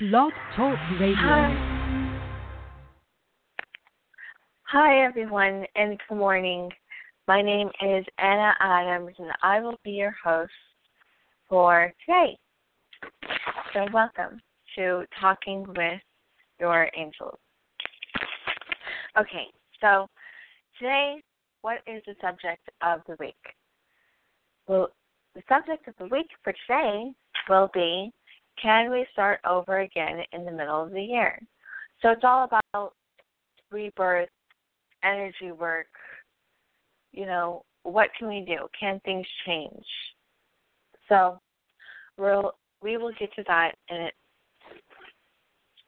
Blog Talk Radio. Hi. Hi, everyone, and good morning. My name is Anna Adams, and I will be your host for today. So, welcome to Talking with Your Angels. Okay, so today, what is the subject of the week? Well, the subject of the week for today will be can we start over again in the middle of the year? So it's all about rebirth, energy work. You know, what can we do? Can things change? So we'll we will get to that in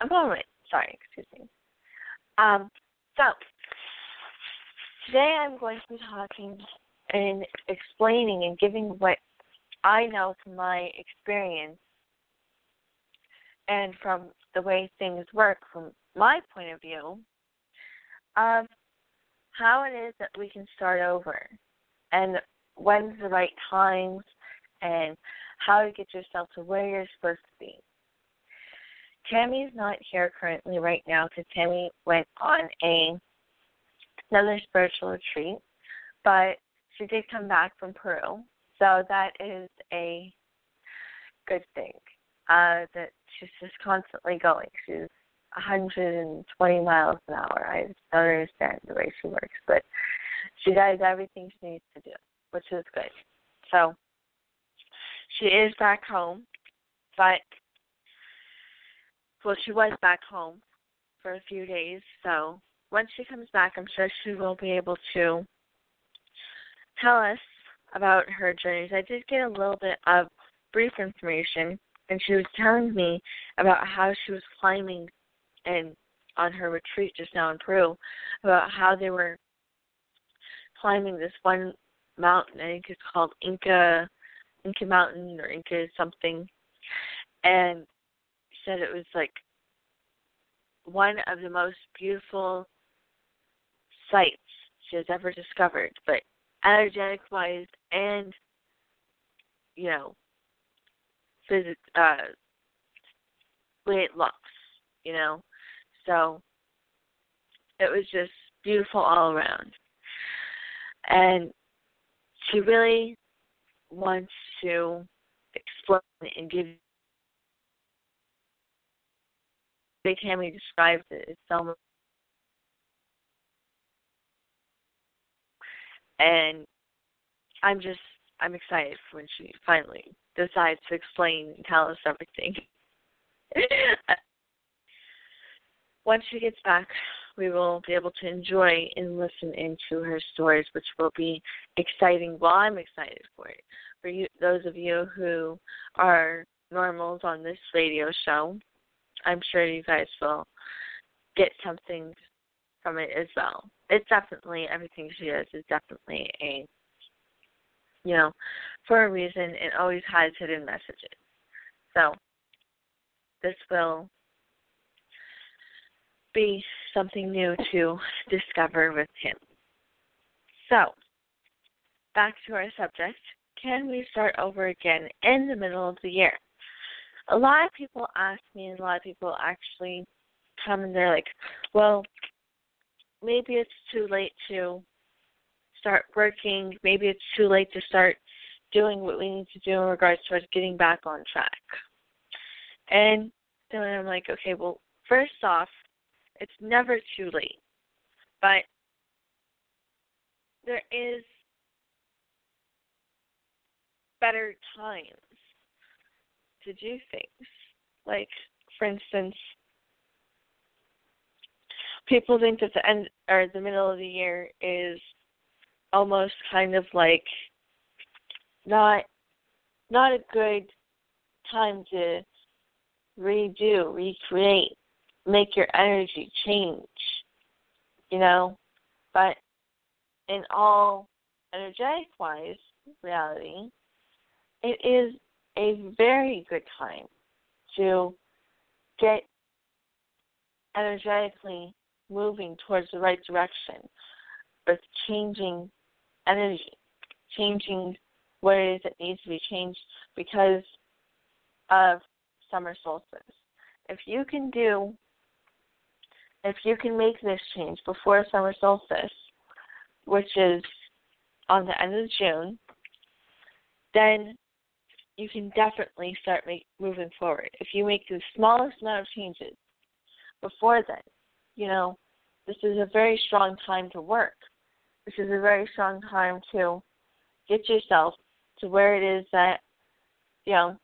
a moment. Sorry, excuse me. Um, so today I'm going to be talking and explaining and giving what I know from my experience and from the way things work from my point of view of how it is that we can start over and when's the right times and how to get yourself to where you're supposed to be. Tammy's not here currently right now because Tammy went on a another spiritual retreat, but she did come back from Peru, so that is a good thing. Uh, that she's just constantly going. She's 120 miles an hour. I don't understand the way she works, but she does everything she needs to do, which is good. So she is back home, but well, she was back home for a few days. So once she comes back, I'm sure she will be able to tell us about her journeys. I did get a little bit of brief information and she was telling me about how she was climbing and on her retreat just now in Peru about how they were climbing this one mountain. I think it's called Inca Inca Mountain or Inca something, and said it was like one of the most beautiful sights she has ever discovered. But energetic wise and you know physics uh way it looks, you know. So it was just beautiful all around. And she really wants to explain and give Big Tammy describes it so and I'm just I'm excited when she finally decides to explain and tell us everything. Once she gets back, we will be able to enjoy and listen into her stories, which will be exciting. Well, I'm excited for it. For you, those of you who are normals on this radio show, I'm sure you guys will get something from it as well. It's definitely everything she does is definitely a you know, for a reason. It always hides hidden messages. So this will be something new to discover with him. So, back to our subject. Can we start over again in the middle of the year? A lot of people ask me, and a lot of people actually come and they're like, well, maybe it's too late to start working. Maybe it's too late to start doing what we need to do in regards to us getting back on track. And then I'm like, okay, well, first off, it's never too late. But there is better times to do things. Like, for instance, people think that the end or the middle of the year is almost kind of like not not a good time to redo, recreate, make your energy change, you know. But in all energetic wise reality, it is a very good time to get energetically moving towards the right direction with changing energy, changing what it is that needs to be changed because of summer solstice. if you can do, if you can make this change before summer solstice, which is on the end of June, then you can definitely start make, moving forward. If you make the smallest amount of changes before then, you know, this is a very strong time to work. This is a very strong time to get yourself to where it is that, you know,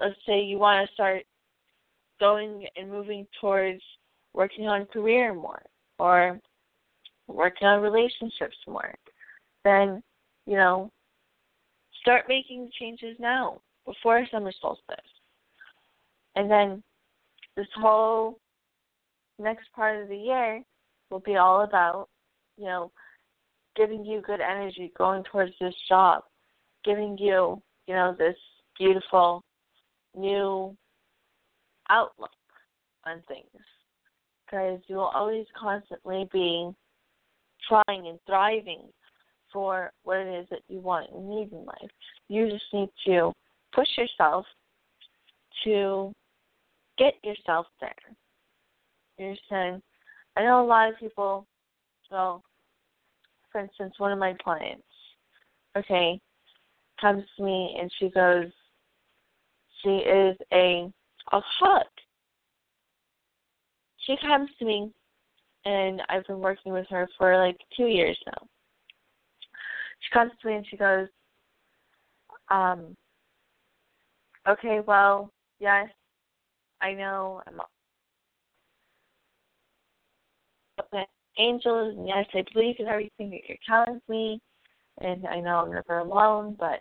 let's say you want to start going and moving towards working on career more or working on relationships more, then, you know, start making the changes now before summer solstice. And then this whole next part of the year will be all about, you know, giving you good energy going towards this job, giving you, you know, this beautiful new outlook on things. Because you will always constantly be trying and thriving for what it is that you want and need in life. You just need to push yourself to get yourself there. You understand? I know a lot of people, well, for instance, one of my clients, okay, comes to me and she goes, she is a alcoholic. She comes to me and I've been working with her for like two years now. She comes to me and she goes, um, okay, well, yes, I know I'm an angel, and yes, I believe in everything that you're telling me, and I know I'm never alone, but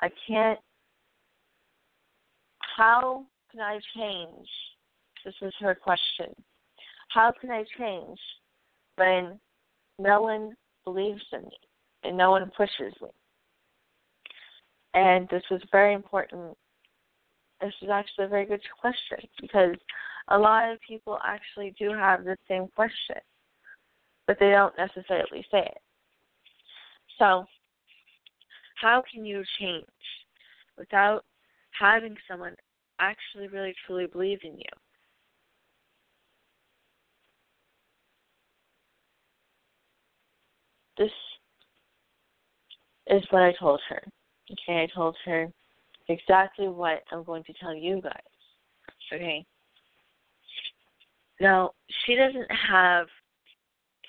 I can't. How can I change? This was her question. How can I change when no one believes in me and no one pushes me? And this was very important. This is actually a very good question because a lot of people actually do have the same question, but they don't necessarily say it. So, how can you change without having someone actually really truly believe in you? This is what I told her. Okay, I told her exactly what I'm going to tell you guys. Okay. Now, she doesn't have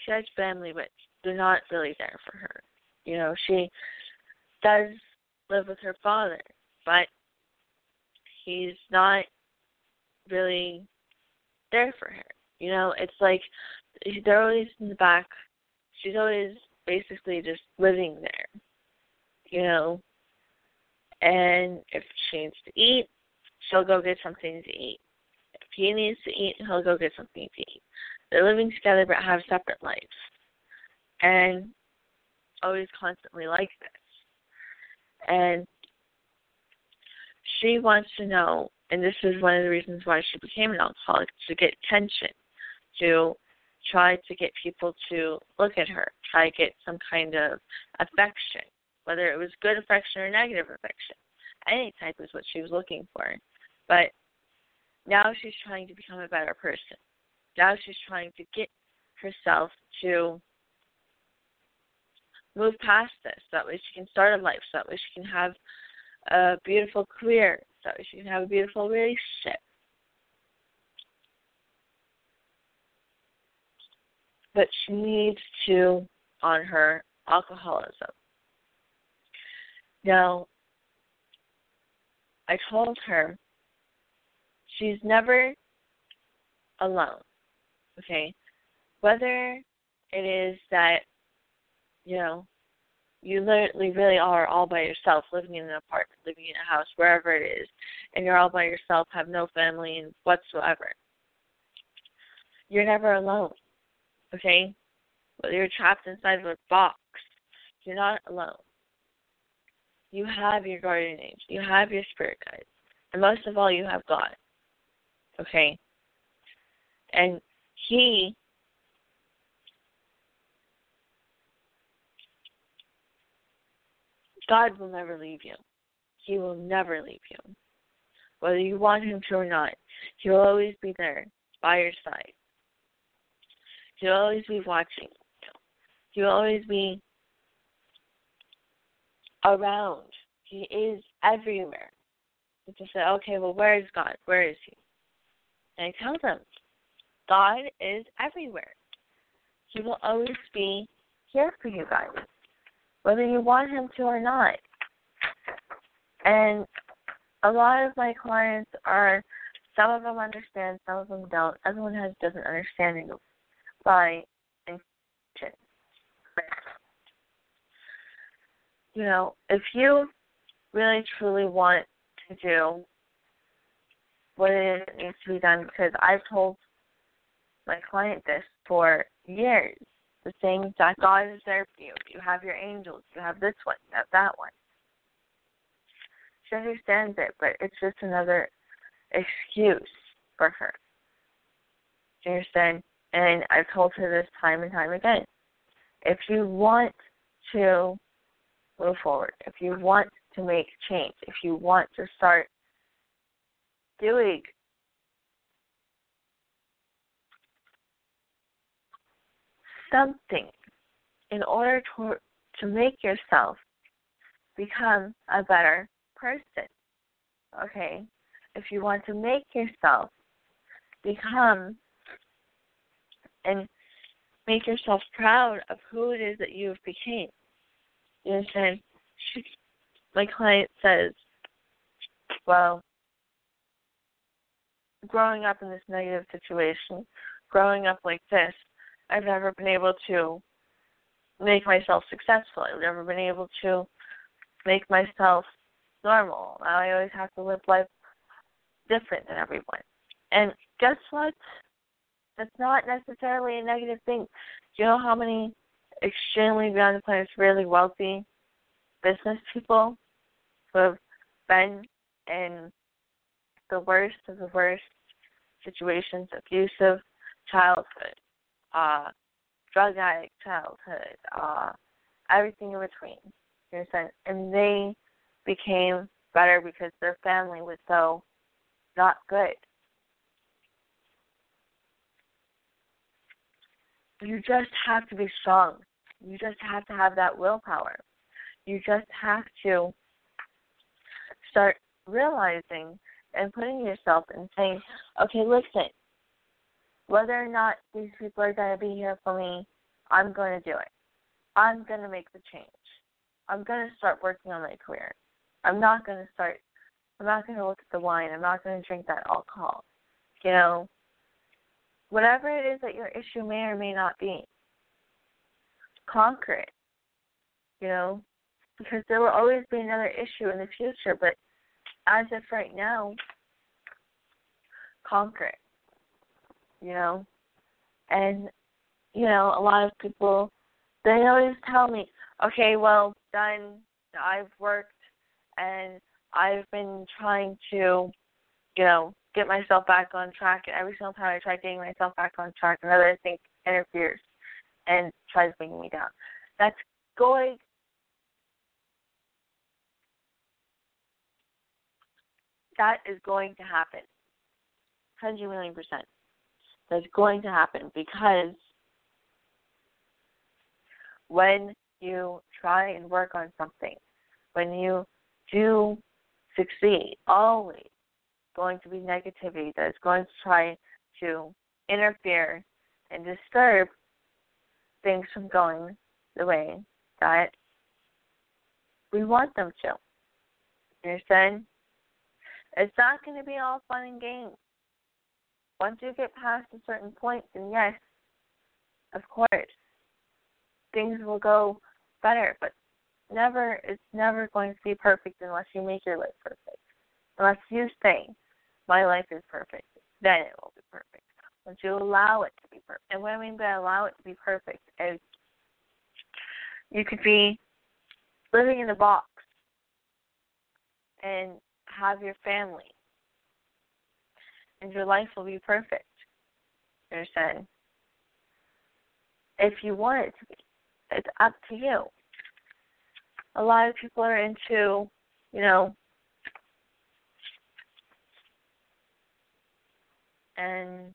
she has family but they're not really there for her. You know, she does live with her father, but he's not really there for her. You know, it's like they're always in the back. She's always basically just living there. You know, and if she needs to eat, she'll go get something to eat. If he needs to eat, he'll go get something to eat. They're living together but have separate lives. And always constantly like this. And she wants to know, and this is one of the reasons why she became an alcoholic, to get attention, to try to get people to look at her, try to get some kind of affection whether it was good affection or negative affection. Any type is what she was looking for. But now she's trying to become a better person. Now she's trying to get herself to move past this. That way she can start a life. So that way she can have a beautiful career. So that way she can have a beautiful relationship. But she needs to on her alcoholism. Now, I told her she's never alone. Okay? Whether it is that, you know, you literally really are all by yourself, living in an apartment, living in a house, wherever it is, and you're all by yourself, have no family whatsoever. You're never alone. Okay? Whether you're trapped inside of a box, you're not alone you have your guardian angels, you have your spirit guides, and most of all, you have God. Okay? And He God will never leave you. He will never leave you. whether you want him to or not. He will always be there by your side. He'll always be watching. He'll always be around. He is everywhere. You just say, okay, well, where is God? Where is He? And I tell them, God is everywhere. He will always be here for you guys, whether you want Him to or not. And a lot of my clients are, some of them understand, some of them don't. Everyone has different understanding by intention. You know, if you really truly want to do what it needs to be done, because I've told my client this for years, the same that God is there for you. You have your angels, you have this one, you have that one. She understands it, but it's just another excuse for her. Do you understand? And I've told her this time and time again. If you want to move forward, if you want to make change, if you want to start doing something in order to to make yourself become a better person. Okay? If you want to make yourself become and make yourself proud of who it is that you have became. You understand? She, my client says, well, growing up in this negative situation, growing up like this, I've never been able to make myself successful. I've never been able to make myself normal. I always have to live life different than everyone. And guess what? That's not necessarily a negative thing. Do you know how many extremely beyond the planets really wealthy business people who have been in the worst of the worst situations, abusive childhood, uh, drug addict childhood, uh, everything in between. You understand? And they became better because their family was so not good. You just have to be strong. You just have to have that willpower. You just have to start realizing and putting yourself and saying, okay, listen, whether or not these people are going to be here for me, I'm going to do it. I'm going to make the change. I'm going to start working on my career. I'm not going to start, I'm not going to look at the wine. I'm not going to drink that alcohol. You know, whatever it is that your issue may or may not be, conquer it. You know, because there will always be another issue in the future, but as of right now, conquer it. You know, and you know, a lot of people they always tell me, okay, well, done. I've worked and I've been trying to, you know, get myself back on track. And every single time I try getting myself back on track, another thing interferes and tries bringing me down. That's going. That is going to happen. Hundred million percent. That's going to happen because when you try and work on something, when you do succeed, always going to be negativity that is going to try to interfere and disturb things from going the way that we want them to. You understand? It's not going to be all fun and games. Once you get past a certain point, then yes, of course, things will go better. But never it's never going to be perfect unless you make your life perfect. Unless you say, My life is perfect, then it will be perfect. Once you allow it to be perfect. And what I mean by allow it to be perfect is you could be living in a box and have your family. And your life will be perfect. You understand? If you want it to be. It's up to you a lot of people are into, you know, and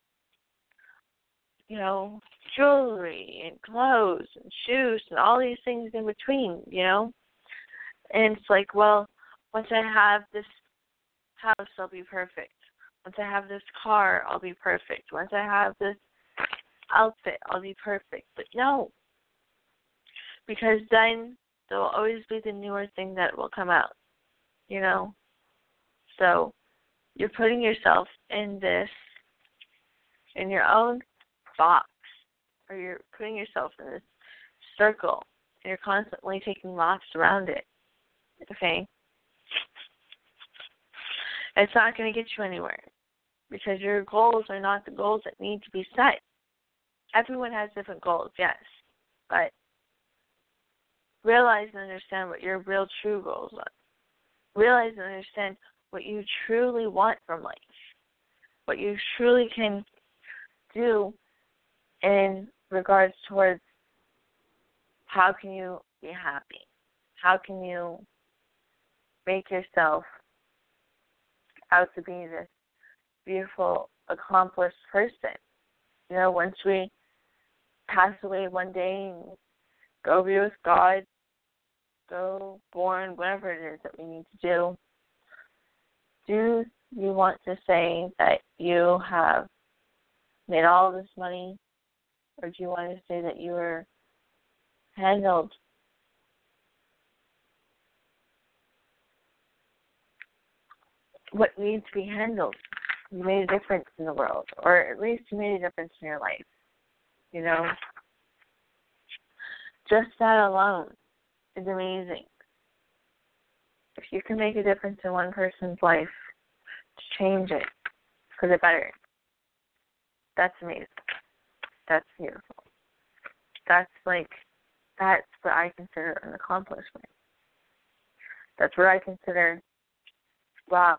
you know jewelry and clothes and shoes and all these things in between you know and it's like well once i have this house i'll be perfect once i have this car i'll be perfect once i have this outfit i'll be perfect but no because then there will always be the newer thing that will come out you know so you're putting yourself in this in your own box or you're putting yourself in this circle and you're constantly taking laps around it. Okay? It's not going to get you anywhere because your goals are not the goals that need to be set. Everyone has different goals, yes, but realize and understand what your real true goals are. Realize and understand what you truly want from life, what you truly can do in regards towards how can you be happy? How can you make yourself out to be this beautiful, accomplished person? You know, once we pass away one day and go be with God, go born, whatever it is that we need to do, do you want to say that you have made all this money or do you want to say that you were handled what needs to be handled? You made a difference in the world, or at least you made a difference in your life. You know? Just that alone is amazing. If you can make a difference in one person's life, change it for the better, that's amazing. That's beautiful. That's like that's what I consider an accomplishment. That's what I consider wow,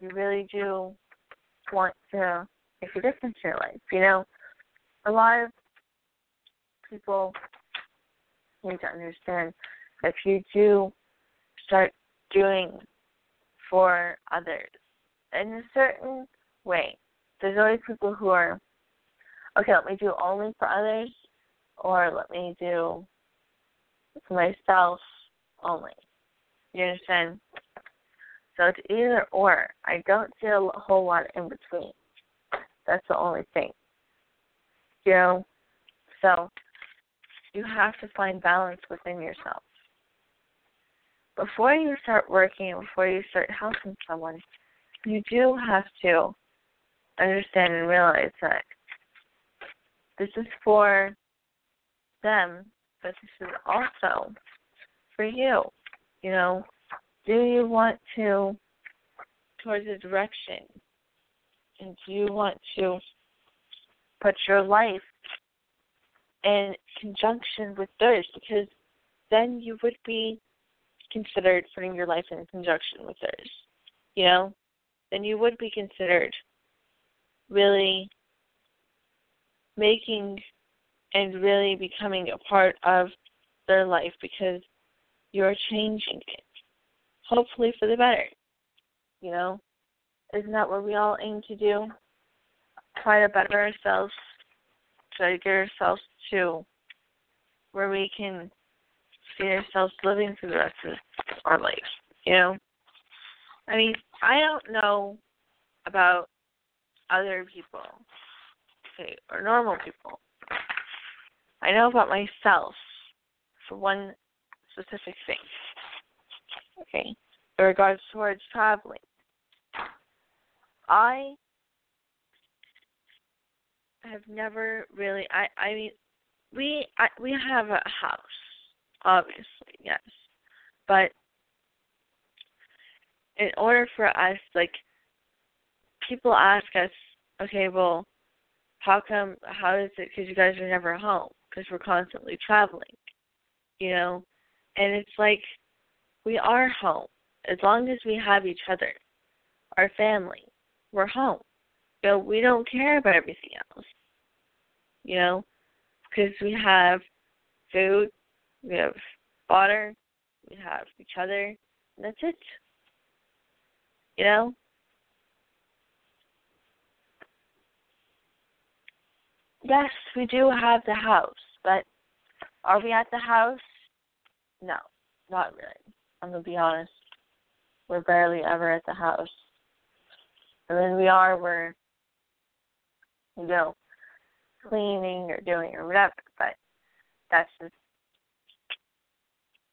you really do want to make a difference in your life. You know, a lot of people need to understand if you do start doing for others in a certain way, there's always people who are okay, let me do only for others, or let me do for myself only. You understand? So it's either or. I don't see a whole lot in between. That's the only thing. You know? So you have to find balance within yourself. Before you start working, before you start helping someone, you do have to understand and realize that this is for them, but this is also for you. You know, do you want to towards a direction? And do you want to put your life in conjunction with theirs? Because then you would be considered putting your life in conjunction with theirs. You know? Then you would be considered really making and really becoming a part of their life because you're changing it. Hopefully for the better. You know? Isn't that what we all aim to do? Try to better ourselves, try to get ourselves to where we can see ourselves living for the rest of our life. You know? I mean, I don't know about other people okay, or normal people. I know about myself for one specific thing. Okay, in regards towards traveling. I have never really I I mean we I, we have a house obviously yes but in order for us like people ask us okay well how come how is it because you guys are never home because we're constantly traveling you know and it's like we are home as long as we have each other our family we're home so we don't care about everything else you know because we have food we have water we have each other and that's it you know yes, we do have the house, but are we at the house? No, not really. I'm gonna be honest. We're barely ever at the house. And when we are, we're, you know, cleaning or doing or whatever. But that's just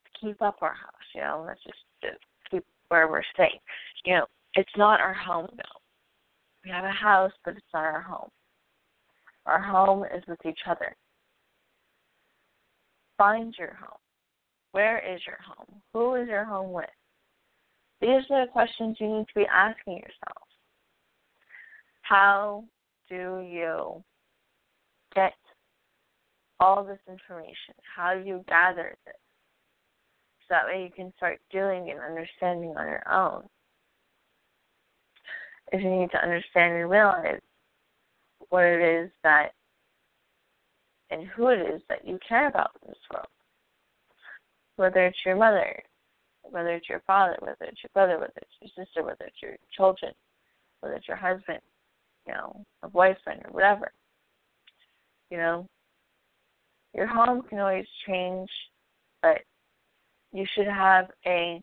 to keep up our house, you know. That's just keep where we're staying. You know, it's not our home though. We have a house, but it's not our home. Our home is with each other. Find your home. Where is your home? Who is your home with? These are the questions you need to be asking yourself. How do you get all this information? How do you gather this? So that way you can start doing and understanding on your own. If you need to understand and realize what it is that and who it is that you care about in this world. Whether it's your mother, whether it's your father, whether it's your brother, whether it's your sister, whether it's your children, whether it's your husband, you know, a boyfriend or whatever. You know, your home can always change, but you should have a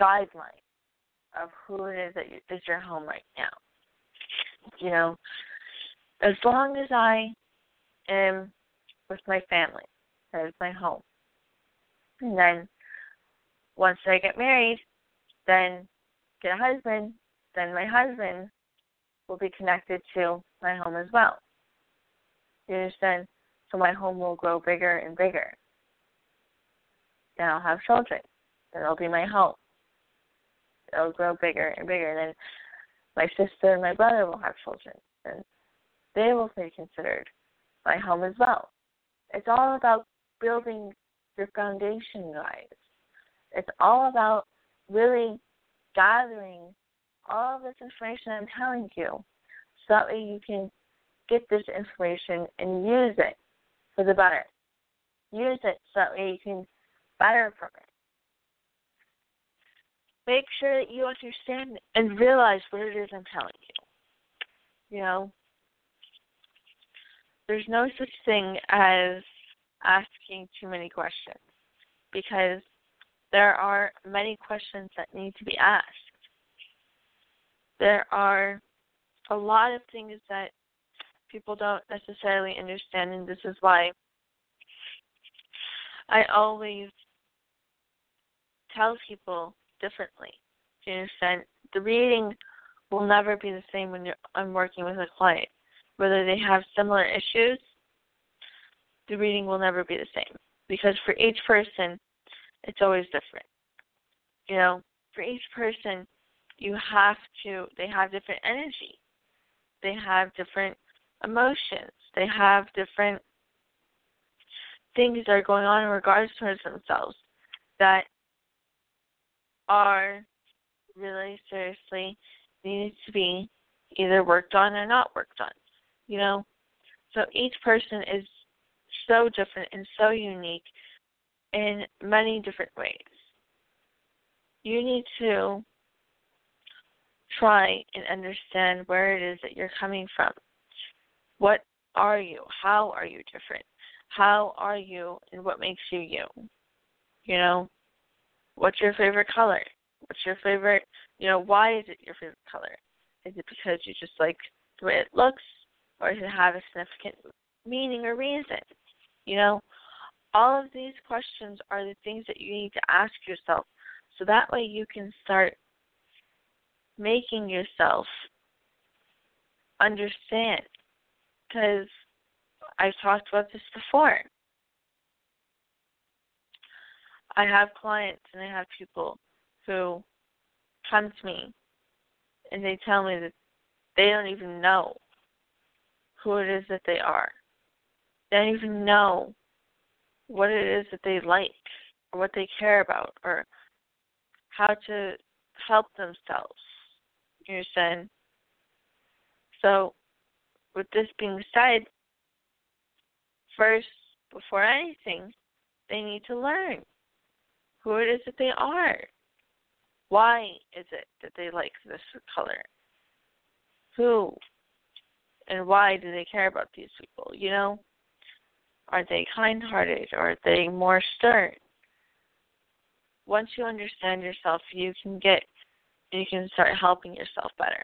guideline of who it is that you, is your home right now. You know, as long as I am with my family, that is my home. And then once I get married, then get a husband, then my husband will be connected to my home as well. You understand? So my home will grow bigger and bigger. Then I'll have children. Then it'll be my home. It'll grow bigger and bigger. Then my sister and my brother will have children. And they will be considered my home as well. It's all about building your foundation, guys. It's all about really gathering all this information I'm telling you so that way you can get this information and use it for the better. Use it so that way you can better from it. Make sure that you understand and realize what it is I'm telling you. You know, there's no such thing as asking too many questions because there are many questions that need to be asked. There are a lot of things that people don't necessarily understand, and this is why I always tell people differently. Do you understand? The reading will never be the same when you're, I'm working with a client. Whether they have similar issues, the reading will never be the same. Because for each person, it's always different. You know, for each person, you have to, they have different energy. They have different emotions. They have different things that are going on in regards towards themselves that are really seriously needed to be either worked on or not worked on. You know? So each person is so different and so unique in many different ways. You need to try and understand where it is that you're coming from. What are you? How are you different? How are you and what makes you you? You know, what's your favorite color? What's your favorite, you know, why is it your favorite color? Is it because you just like the way it looks or does it have a significant meaning or reason? You know, all of these questions are the things that you need to ask yourself so that way you can start making yourself understand. Because I've talked about this before. I have clients and I have people who come to me and they tell me that they don't even know who it is that they are. They don't even know what it is that they like or what they care about or how to help themselves. You understand? So, with this being said, first, before anything, they need to learn who it is that they are. Why is it that they like this color? Who and why do they care about these people, you know? Are they kind hearted or are they more stern? Once you understand yourself, you can get you can start helping yourself better.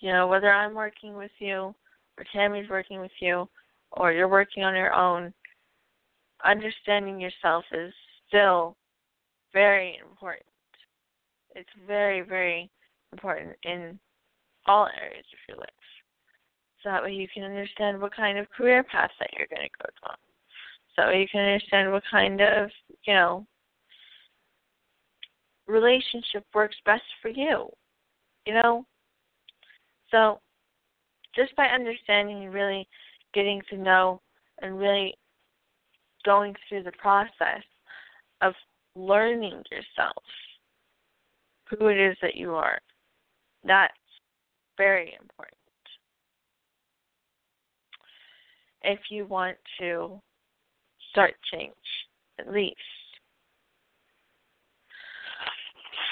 You know, whether I'm working with you or Tammy's working with you or you're working on your own, understanding yourself is still very important. It's very, very important in all areas of your life. So that way you can understand what kind of career path that you're going to go down. So you can understand what kind of, you know, relationship works best for you. You know? So just by understanding and really getting to know and really going through the process of learning yourself, who it is that you are, that's very important. If you want to start change, at least.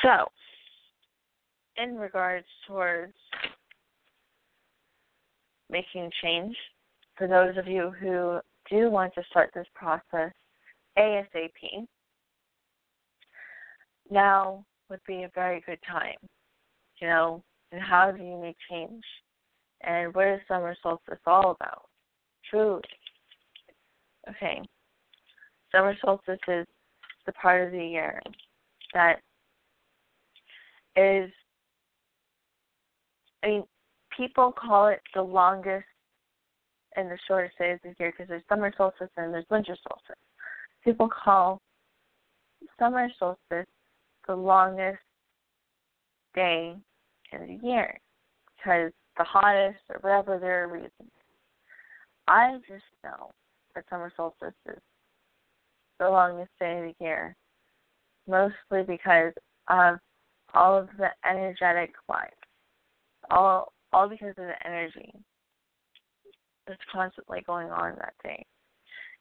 So, in regards towards making change, for those of you who do want to start this process ASAP, now would be a very good time. You know, and how do you make change? And what is summer solstice all about? Truly. Okay. Summer solstice is the part of the year that is, I mean, people call it the longest and the shortest days of the year because there's summer solstice and there's winter solstice. People call summer solstice the longest day in the year because the hottest or whatever their reason. I just know that summer solstice is the longest day of the year, mostly because of all of the energetic vibes, all all because of the energy that's constantly going on that day.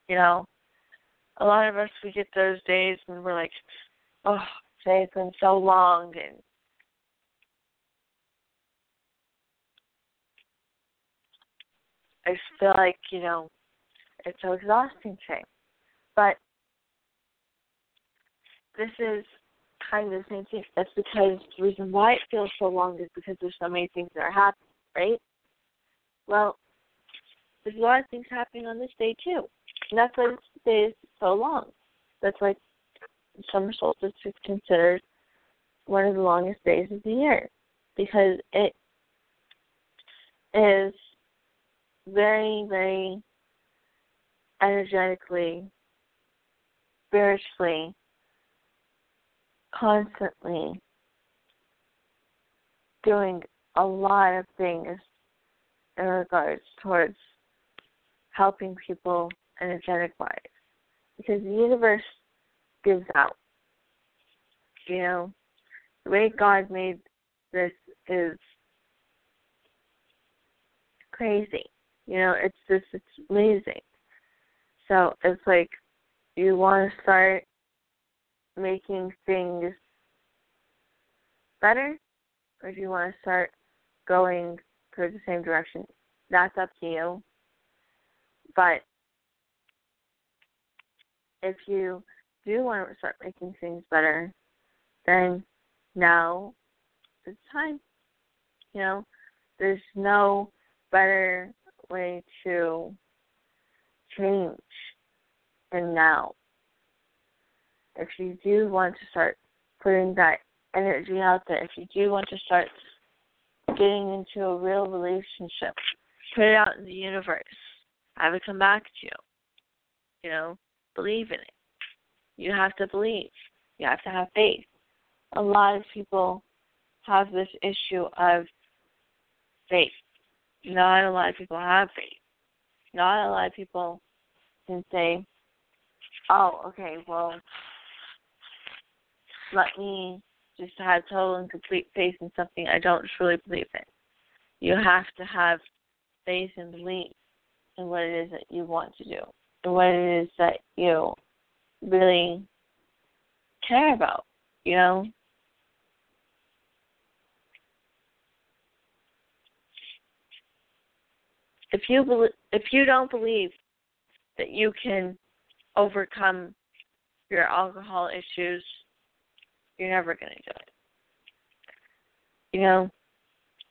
You know, a lot of us we get those days and we're like, oh, today's been so long and I feel like, you know, it's so exhausting thing, But this is kind of the same thing. That's because the reason why it feels so long is because there's so many things that are happening, right? Well, there's a lot of things happening on this day too. And that's why this day is so long. That's why summer solstice is considered one of the longest days of the year. Because it is very, very energetically, spiritually constantly doing a lot of things in regards towards helping people energetic wise. Because the universe gives out. You know, the way God made this is crazy. You know, it's just it's amazing. So it's like you want to start making things better, or do you want to start going towards the same direction? That's up to you. But if you do want to start making things better, then now is the time. You know, there's no better way to change than now if you do want to start putting that energy out there, if you do want to start getting into a real relationship, put it out in the universe. Have it come back to you. You know, believe in it. You have to believe. You have to have faith. A lot of people have this issue of faith. Not a lot of people have faith. Not a lot of people can say, oh, okay, well, let me just have total and complete faith in something I don't truly believe in. You have to have faith and belief in what it is that you want to do and what it is that you really care about, you know? If you believe, if you don't believe that you can overcome your alcohol issues, you're never going to do it. You know,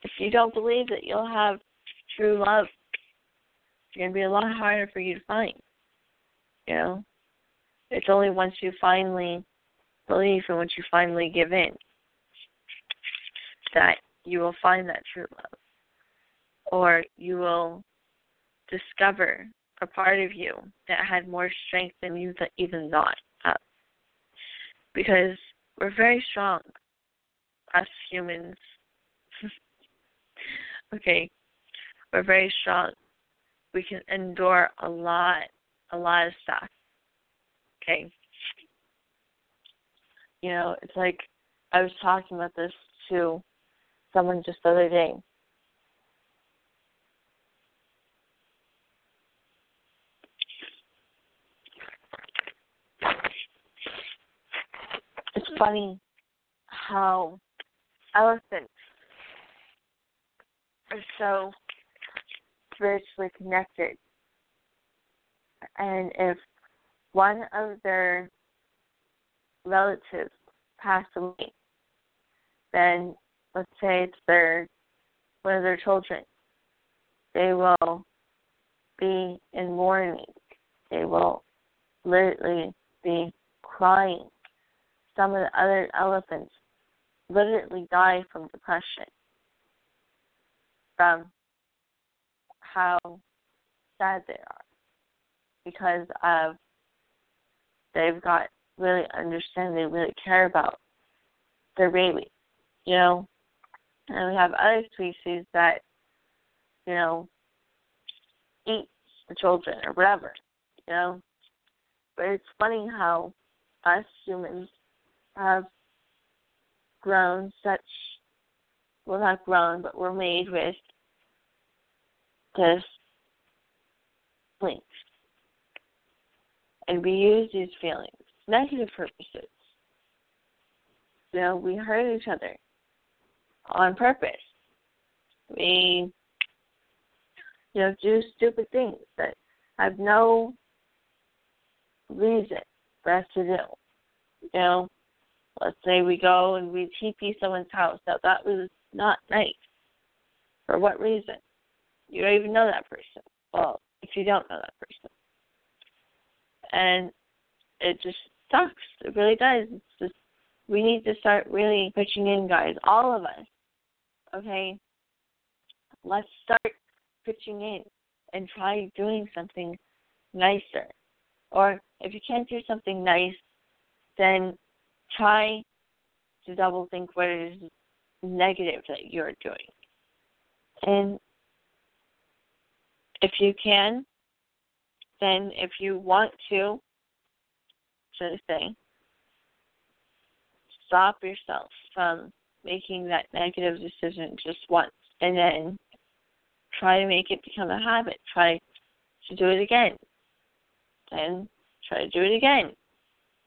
if you don't believe that you'll have true love, it's going to be a lot harder for you to find. You know, it's only once you finally believe and once you finally give in that you will find that true love. Or you will discover a part of you that had more strength than you even thought of. Because we're very strong, us humans. okay, we're very strong. We can endure a lot, a lot of stuff. Okay. You know, it's like I was talking about this to someone just the other day. It's funny how elephants are so spiritually connected. And if one of their relatives pass away, then let's say it's their one of their children, they will be in mourning. They will literally be crying. Some of the other elephants literally die from depression from how sad they are because of they've got really understand they really care about their baby you know? And we have other species that you know eat the children or whatever you know? But it's funny how us humans have grown such well not grown but we're made with this link and we use these feelings negative purposes. You know we hurt each other on purpose. We you know do stupid things that have no reason for us to do you know Let's say we go and we TP someone's house. Now that was not nice. For what reason? You don't even know that person. Well, if you don't know that person. And it just sucks. It really does. It's just we need to start really pitching in, guys. All of us. Okay? Let's start pitching in and try doing something nicer. Or if you can't do something nice, then try to double think what is negative that you're doing. And if you can, then if you want to, should I say, stop yourself from making that negative decision just once and then try to make it become a habit. Try to do it again. Then try to do it again.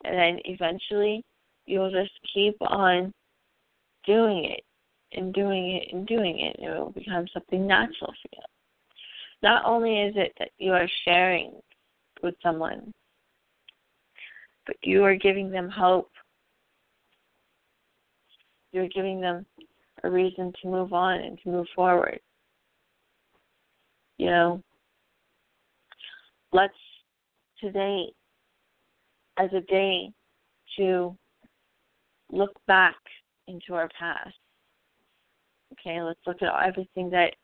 And then eventually you'll just keep on doing it and doing it and doing it, and it will become something natural for you. Not only is it that you are sharing with someone, but you are giving them hope. You're giving them a reason to move on and to move forward. You know, let's today as a day to look back into our past. Okay, let's look at everything that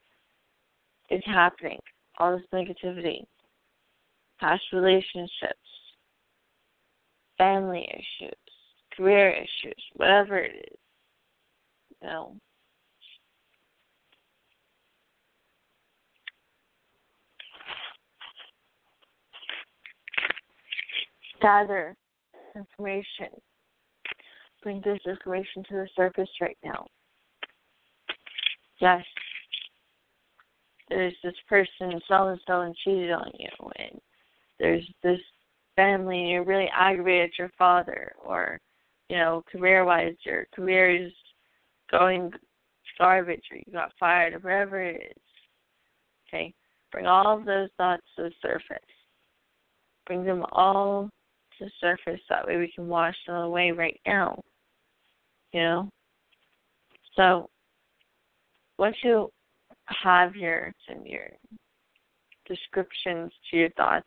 is happening, all this negativity, past relationships, family issues, career issues, whatever it is. You know. Gather information bring this information to the surface right now. Yes, there's this person so and so and cheated on you, and there's this family and you're really aggravated at your father, or you know, career wise, your career is going garbage, or you got fired, or whatever it is. Okay, Bring all of those thoughts to the surface. Bring them all to the surface. That way we can wash them away right now. You know? So, once you have your your descriptions to your thoughts,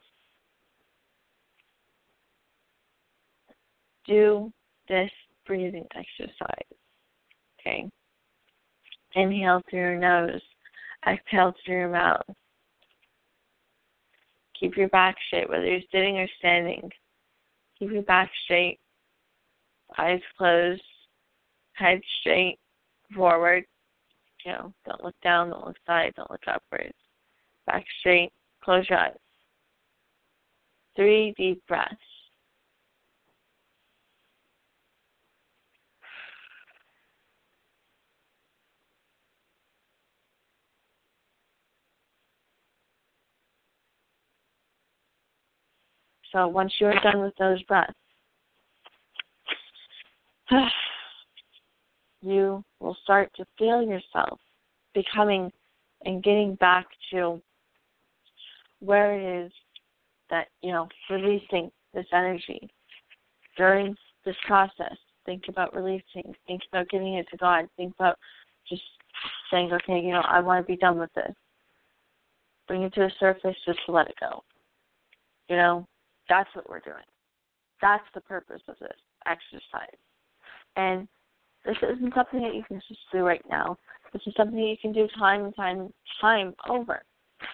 do this breathing exercise. Okay. Inhale through your nose, exhale through your mouth. Keep your back straight, whether you're sitting or standing. Keep your back straight, eyes closed, head straight forward. You know, don't look down, don't look side, don't look upwards. Back straight, close your eyes. Three deep breaths. So once you're done with those breaths, you will start to feel yourself becoming and getting back to where it is that, you know, releasing this energy. During this process, think about releasing, think about giving it to God, think about just saying, okay, you know, I want to be done with this. Bring it to the surface, just to let it go. You know, that's what we're doing. That's the purpose of this exercise. And this isn't something that you can just do right now. This is something that you can do time and time time over.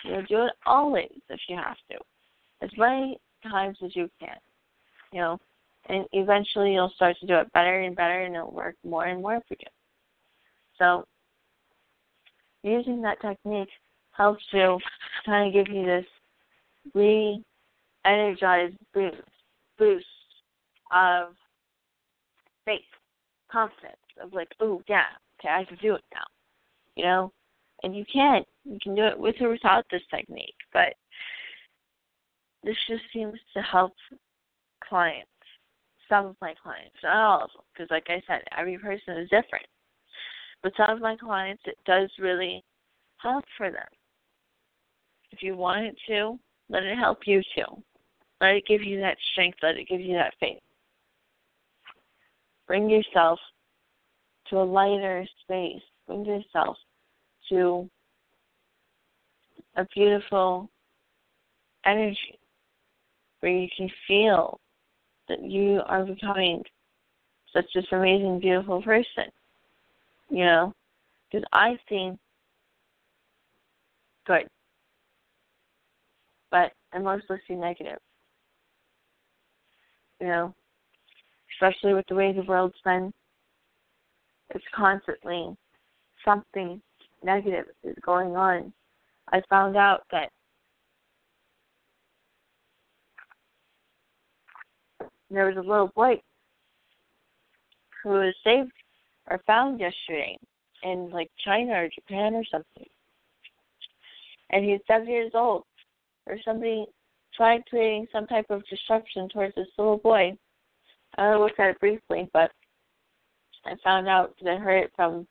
You know, do it always if you have to. As many times as you can. You know, and eventually you'll start to do it better and better and it'll work more and more for you. So using that technique helps you kind of give you this re energized boost, boost of faith, confidence, of like, oh yeah, okay, I can do it now, you know. And you can, you can do it with or without this technique, but this just seems to help clients, some of my clients, not all of them, because like I said, every person is different. But some of my clients, it does really help for them. If you want it to, let it help you too. Let it give you that strength. Let it give you that faith. Bring yourself to a lighter space. Bring yourself to a beautiful energy where you can feel that you are becoming such this amazing, beautiful person. You know, because I think good, but I mostly see negative you know, especially with the way the world's been. It's constantly something negative is going on. I found out that there was a little boy who was saved or found yesterday in like China or Japan or something. And he's seven years old or somebody tried creating some type of destruction towards this little boy. I looked at it briefly, but I found out because I heard it from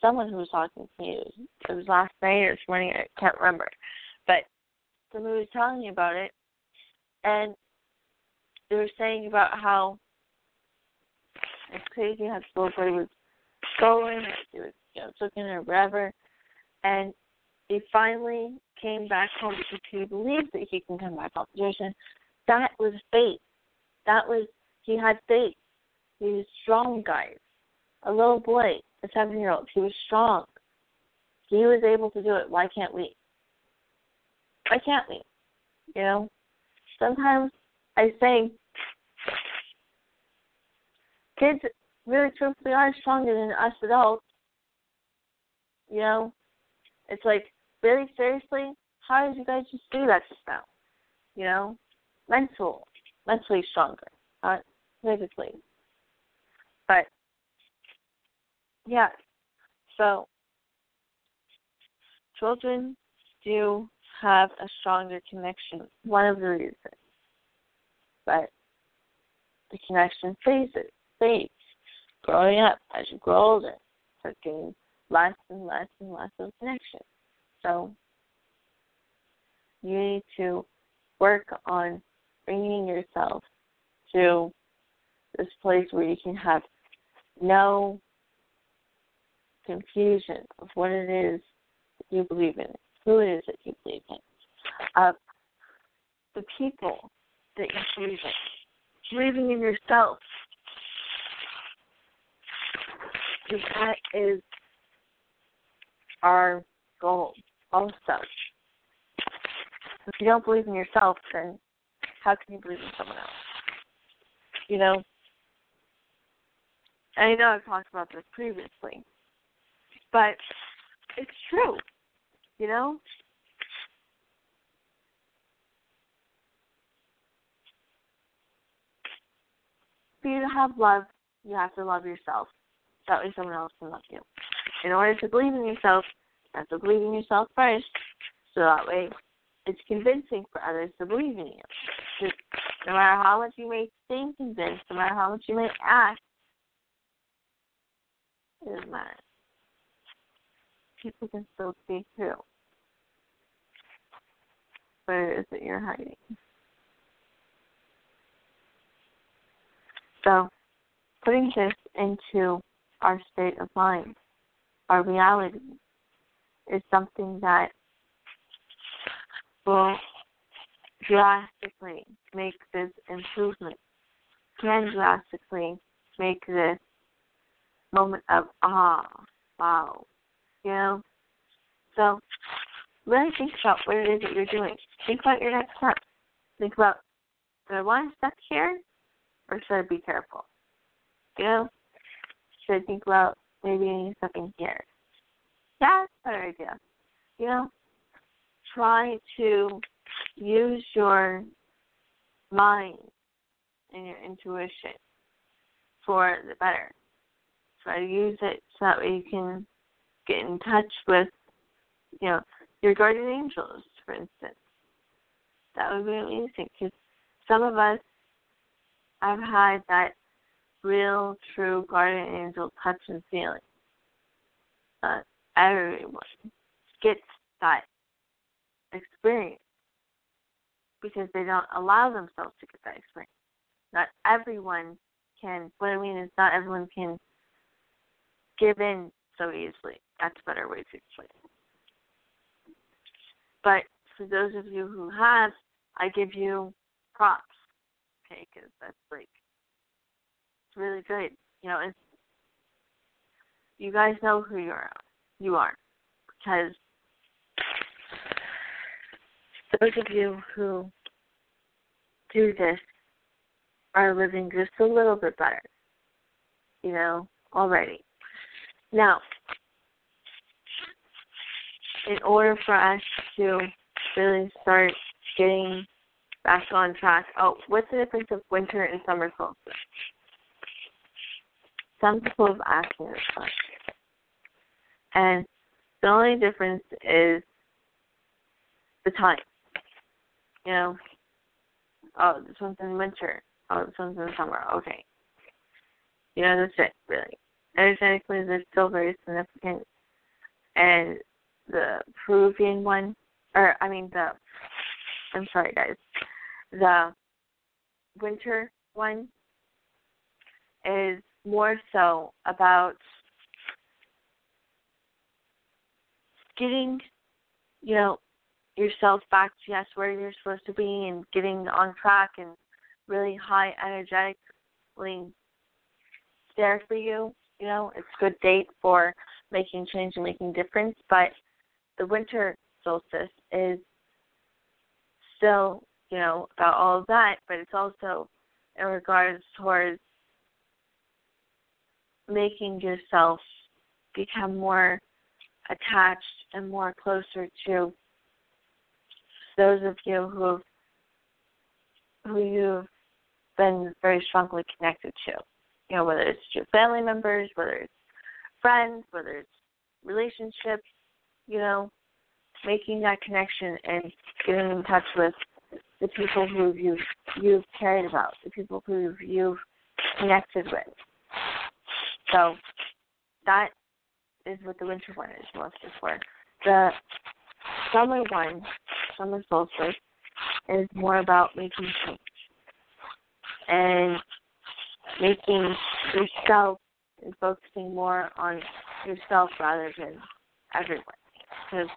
someone who was talking to me. It was, last night or this morning. I can't remember, but somebody was telling me about it, and they were saying about how it's crazy how little boy was going. He was, you know, taking or whatever, and he finally came back home because he believes that he can come back home. That was fate. That was he had faith. He was strong, guys. A little boy, a seven year old, he was strong. He was able to do it. Why can't we? Why can't we? You know? Sometimes I say kids really truthfully are stronger than us adults. You know? It's like really seriously, how did you guys just do that just? You know, mental, mentally stronger, physically. But yeah, so children do have a stronger connection. One of the reasons, but the connection fades. Fades. Growing up, as you grow older, start getting less and less and less of connection. So you need to work on bringing yourself to this place where you can have no confusion of what it is that you believe in, who it is that you believe in, of the people that you believe in, believing in yourself. Because that is our goal also. If you don't believe in yourself, then how can you believe in someone else? You know? I know I've talked about this previously, but it's true. You know? For you to have love, you have to love yourself. That way someone else can love you. In order to believe in yourself, you have to believe in yourself first. So that way it's convincing for others to believe in you. No matter how much you may seem convinced, no matter how much you may act, it doesn't matter. People can still see through it is that you're hiding. So, putting this into our state of mind, our reality, is something that will drastically make this improvement, can drastically make this moment of ah, wow, you know? So, really think about what it is that you're doing. Think about your next step. Think about, do I want to step here or should I be careful? You know? Should I think about maybe stepping here? Yeah, that's a better idea. You know? try to use your mind and your intuition for the better. Try to use it so that way you can get in touch with, you know, your guardian angels, for instance. That would be amazing because some of us have had that real, true guardian angel touch and feeling. Uh, everyone gets that experience because they don't allow themselves to get that experience. Not everyone can. What I mean is, not everyone can give in so easily. That's a better way to explain it. But for those of you who have, I give you props. Okay, because that's like it's really good. You know, it's you guys know who you are. You are because those of you who do this are living just a little bit better, you know, already. Now, in order for us to really start getting back on track, oh, what's the difference of winter and summer solstice? Some people have asked me this question. And the only difference is the time you know, oh, this one's in winter. Oh, this one's in summer. Okay. You know, that's it, really. Energetically, they're still very significant. And the Peruvian one, or I mean the, I'm sorry, guys, the winter one is more so about getting, you know, yourself back to yes where you're supposed to be and getting on track and really high energetically there for you. You know, it's a good date for making change and making difference, but the winter solstice is still, you know, about all of that, but it's also in regards towards making yourself become more attached and more closer to those of you who who you've been very strongly connected to. You know, whether it's your family members, whether it's friends, whether it's relationships, you know, making that connection and getting in touch with the people who you've you've cared about, the people who you've connected with. So that is what the winter one is mostly for. The summer one summer solstice is more about making change and making yourself and focusing more on yourself rather than everyone. Because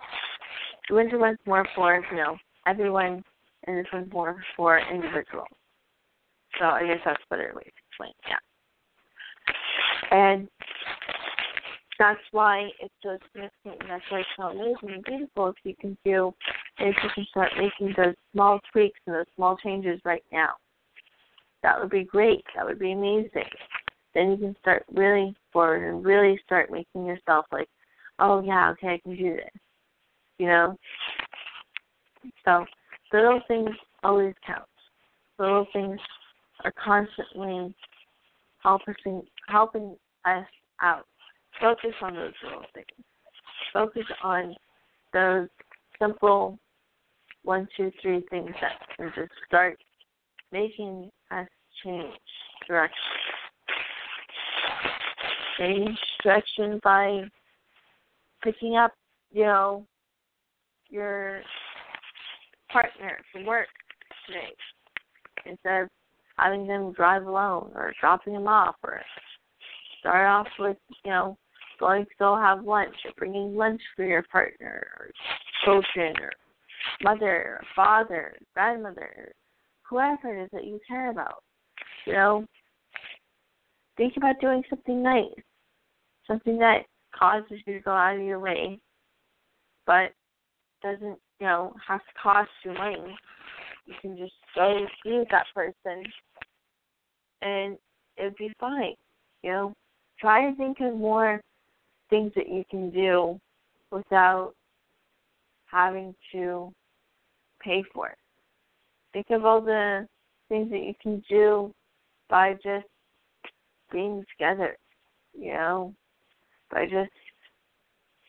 the winter one's more for, you know, everyone, and this one's more for individuals. So I guess that's a better way to explain it. Yeah. And that's why it's so significant and that's why it's so amazing and beautiful if you can do if you can start making those small tweaks and those small changes right now. That would be great. That would be amazing. Then you can start really forward and really start making yourself like, oh yeah, okay, I can do this. You know? So little things always count. Little things are constantly helping helping us out. Focus on those little things. Focus on those simple one, two, three things that can just start making us change direction. Change direction by picking up, you know, your partner from work today instead of having them drive alone or dropping them off or start off with, you know, going to go have lunch or bringing lunch for your partner or children or mother or father, grandmother, whoever it is that you care about. You know, think about doing something nice, something that causes you to go out of your way, but doesn't, you know, have to cost you money. You can just go see that person and it'd be fine. You know, try to think of more things that you can do without having to pay for it. Think of all the things that you can do by just being together, you know, by just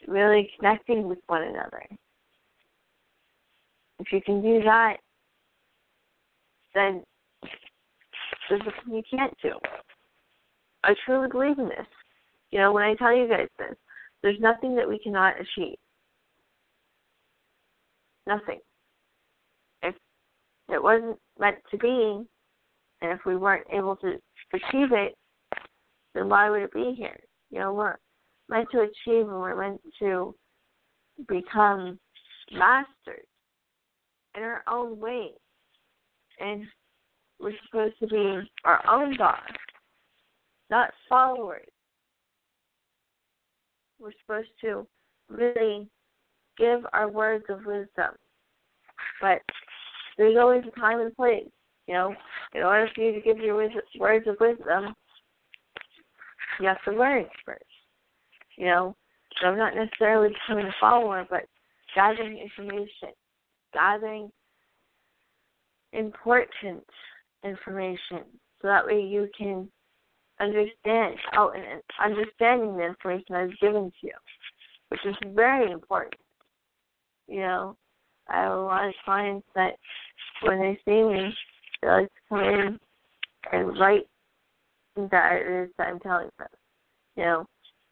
really connecting with one another. If you can do that, then there's nothing you can't do. I truly believe in this. You know, when I tell you guys this, there's nothing that we cannot achieve. Nothing. It wasn't meant to be, and if we weren't able to achieve it, then why would it be here? You know, we're meant to achieve and we're meant to become masters in our own way. And we're supposed to be our own God, not followers. We're supposed to really give our words of wisdom. But there's always a time and place. You know, in order for you to give your words of wisdom, you have to learn first. You know, so I'm not necessarily becoming a follower, but gathering information, gathering important information, so that way you can understand. Oh, and understanding the information that is given to you, which is very important. You know, I have a lot of clients that when they see me, they like to come in and write that it is that I'm telling them. You know,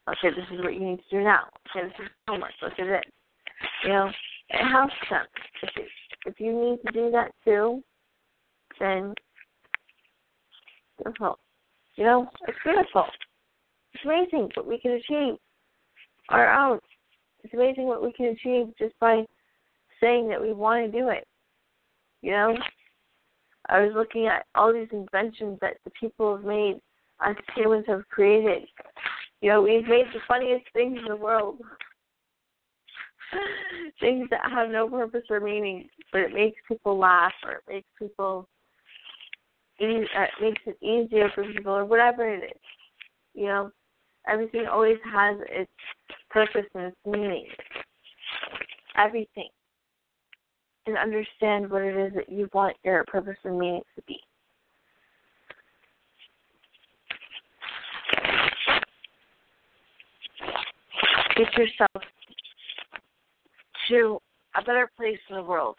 okay, this is what you need to do now. Okay, this is homework. Look at it. You know, it helps them. If you, if you need to do that too, then beautiful. You know, it's beautiful. It's amazing what we can achieve our own. It's amazing what we can achieve just by saying that we want to do it. You know, I was looking at all these inventions that the people have made, us humans have created. You know, we've made the funniest things in the world. things that have no purpose or meaning, but it makes people laugh or it makes people it makes it easier for people or whatever it is. You know, everything always has its purpose and its meaning. Everything. And understand what it is that you want your purpose and meaning to be. Get yourself to a better place in the world.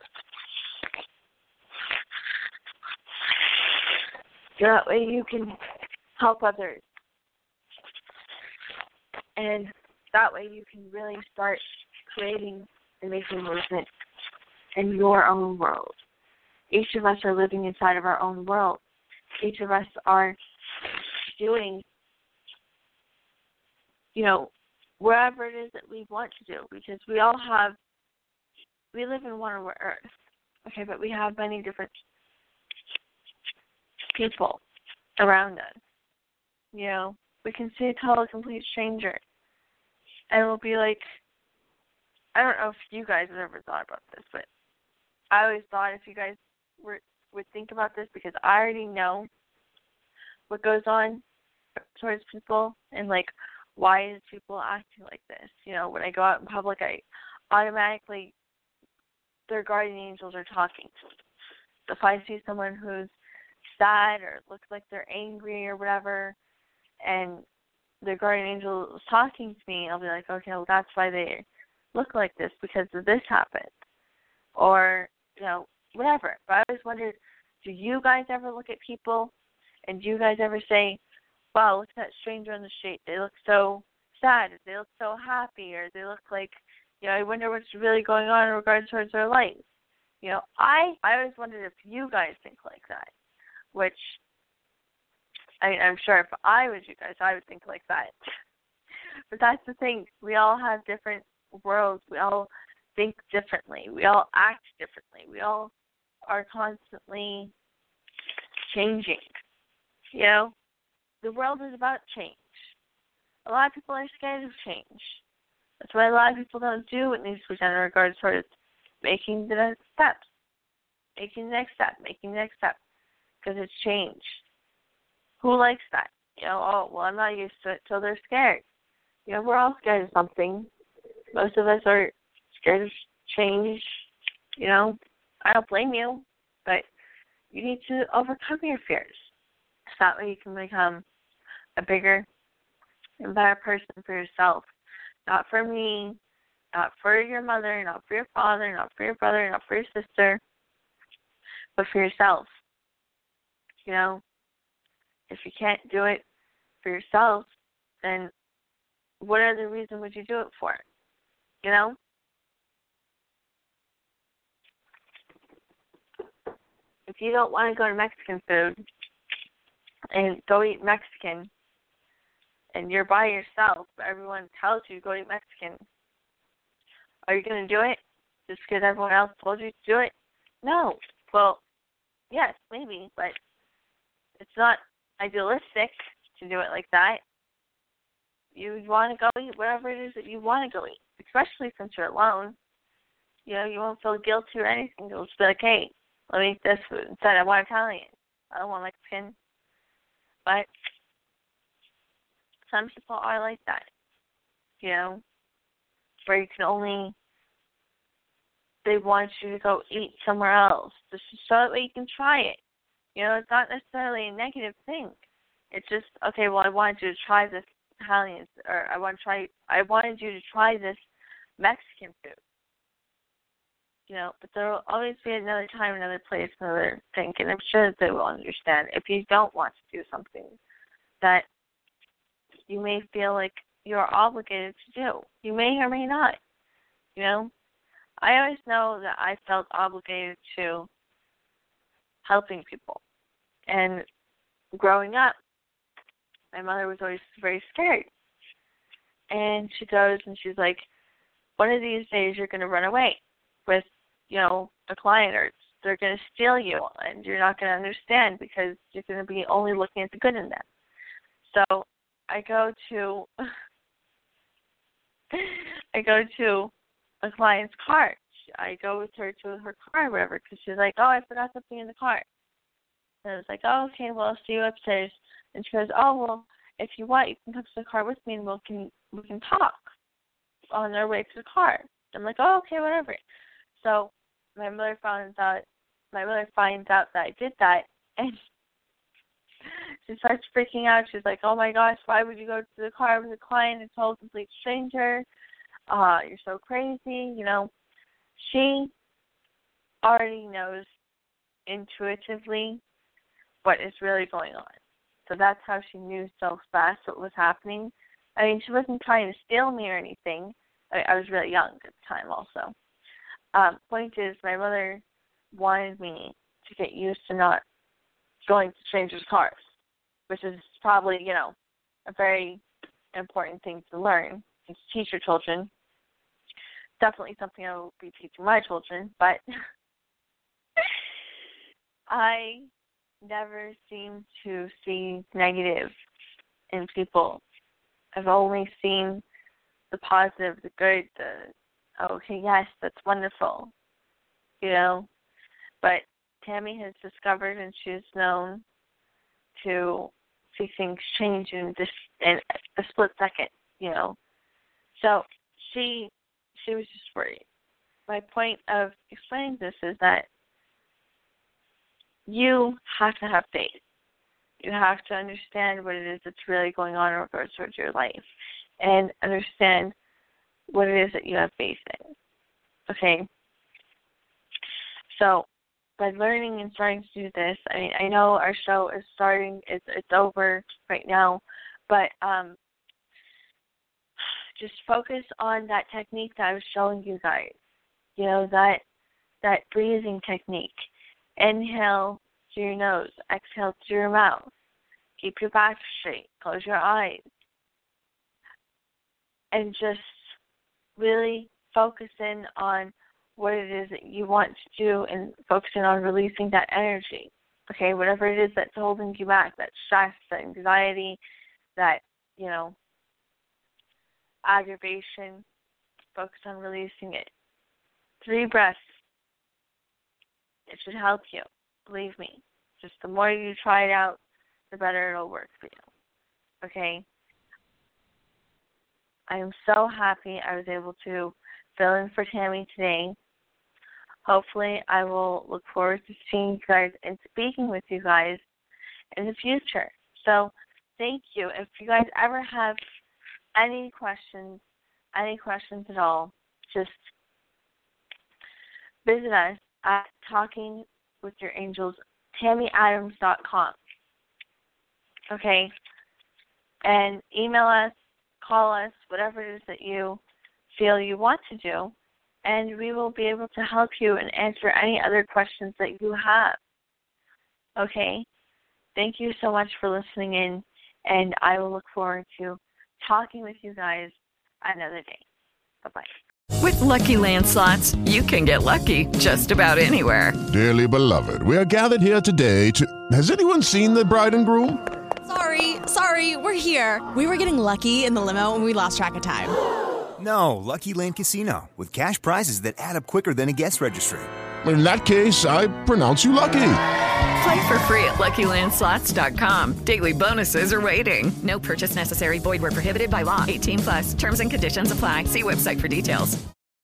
That way you can help others. And that way you can really start creating and making movement in your own world. Each of us are living inside of our own world. Each of us are doing, you know, wherever it is that we want to do because we all have, we live in one earth, okay, but we have many different people around us. You know, we can see a total complete stranger and we'll be like, I don't know if you guys have ever thought about this, but I always thought if you guys were would think about this because I already know what goes on towards people and like why is people acting like this? You know, when I go out in public I automatically their guardian angels are talking to me. If I see someone who's sad or looks like they're angry or whatever and their guardian angel is talking to me, I'll be like, Okay, well that's why they look like this because of this happened. Or, you know, whatever. But I always wondered, do you guys ever look at people and do you guys ever say, Wow, look at that stranger on the street. They look so sad, they look so happy, or they look like you know, I wonder what's really going on in regards towards their life. You know, I I always wondered if you guys think like that. Which I I'm sure if I was you guys I would think like that. but that's the thing. We all have different worlds. We all think differently. We all act differently. We all are constantly changing. You know, the world is about change. A lot of people are scared of change. That's why a lot of people don't do what needs to be done in regards towards making the next steps, making the next step, making the next step, because it's change. Who likes that? You know, oh well, I'm not used to it, so they're scared. You know, we're all scared of something. Most of us are scared of change. You know, I don't blame you, but you need to overcome your fears. So that way you can become a bigger and better person for yourself. Not for me, not for your mother, not for your father, not for your brother, not for your sister, but for yourself. You know, if you can't do it for yourself, then what other reason would you do it for? You know? If you don't want to go to Mexican food and go eat Mexican and you're by yourself, but everyone tells you go eat Mexican, are you going to do it just because everyone else told you to do it? No. Well, yes, maybe, but it's not idealistic to do it like that. You want to go eat whatever it is that you want to go eat, especially since you're alone. You know, you won't feel guilty or anything. You'll just be like, hey, let me food instead. I want Italian. I don't want Mexican. But some people are like that. You know, where you can only they want you to go eat somewhere else just so that way you can try it. You know, it's not necessarily a negative thing. It's just okay. Well, I wanted you to try this Italian, or I want to try. I wanted you to try this Mexican food. You know, but there will always be another time, another place, another thing, and I'm sure that they will understand if you don't want to do something that you may feel like you're obligated to do. You may or may not. You know, I always know that I felt obligated to helping people. And growing up, my mother was always very scared. And she goes and she's like, one of these days you're going to run away with, you know, a client or they're going to steal you and you're not going to understand because you're going to be only looking at the good in them. So I go to I go to a client's car. I go with her to her car whatever because she's like, oh, I forgot something in the car. And I was like, oh, okay, well, I'll see you upstairs. And she goes, oh, well, if you want, you can come to the car with me and we can we can talk on our way to the car. I'm like, oh, okay, whatever. So my mother finds out my mother finds out that I did that, and she starts freaking out. She's like, "Oh my gosh, why would you go to the car with a client and told a complete stranger? Uh, you're so crazy." You know, she already knows intuitively what is really going on. So that's how she knew so fast what was happening. I mean, she wasn't trying to steal me or anything. I, I was really young at the time, also. Um, point is, my mother wanted me to get used to not going to strangers' cars, which is probably, you know, a very important thing to learn and to teach your children. Definitely something I will be teaching my children, but I never seem to see negative in people. I've only seen the positive, the good, the okay, yes, that's wonderful. You know. But Tammy has discovered and she's known to see things change in this in a split second, you know. So she she was just worried. My point of explaining this is that you have to have faith. You have to understand what it is that's really going on in regards towards your life and understand what it is that you have faith in. Okay? So by learning and starting to do this, I mean I know our show is starting it's it's over right now, but um just focus on that technique that I was showing you guys. You know, that that breathing technique. Inhale through your nose, exhale through your mouth. Keep your back straight, close your eyes. And just really focusing on what it is that you want to do and focusing on releasing that energy. Okay, whatever it is that's holding you back, that stress, that anxiety, that, you know, aggravation, focus on releasing it. Three breaths. It should help you. Believe me. Just the more you try it out, the better it'll work for you. Okay? I am so happy I was able to fill in for Tammy today. Hopefully, I will look forward to seeing you guys and speaking with you guys in the future. So, thank you. If you guys ever have any questions, any questions at all, just visit us at Talking with Your Angels, TammyAdams.com. Okay? And email us, call us, whatever it is that you feel you want to do, and we will be able to help you and answer any other questions that you have. Okay? Thank you so much for listening in, and I will look forward to talking with you guys another day. Bye bye. With LuckyLand Slots, you can get lucky just about anywhere. Dearly beloved, we are gathered here today to. Has anyone seen the bride and groom? Sorry, sorry, we're here. We were getting lucky in the limo and we lost track of time. No, Lucky Land Casino, with cash prizes that add up quicker than a guest registry. In that case, I pronounce you lucky. Play for free at LuckyLandSlots.com. Daily bonuses are waiting. No purchase necessary. Void where prohibited by law. 18 plus. Terms and conditions apply. See website for details.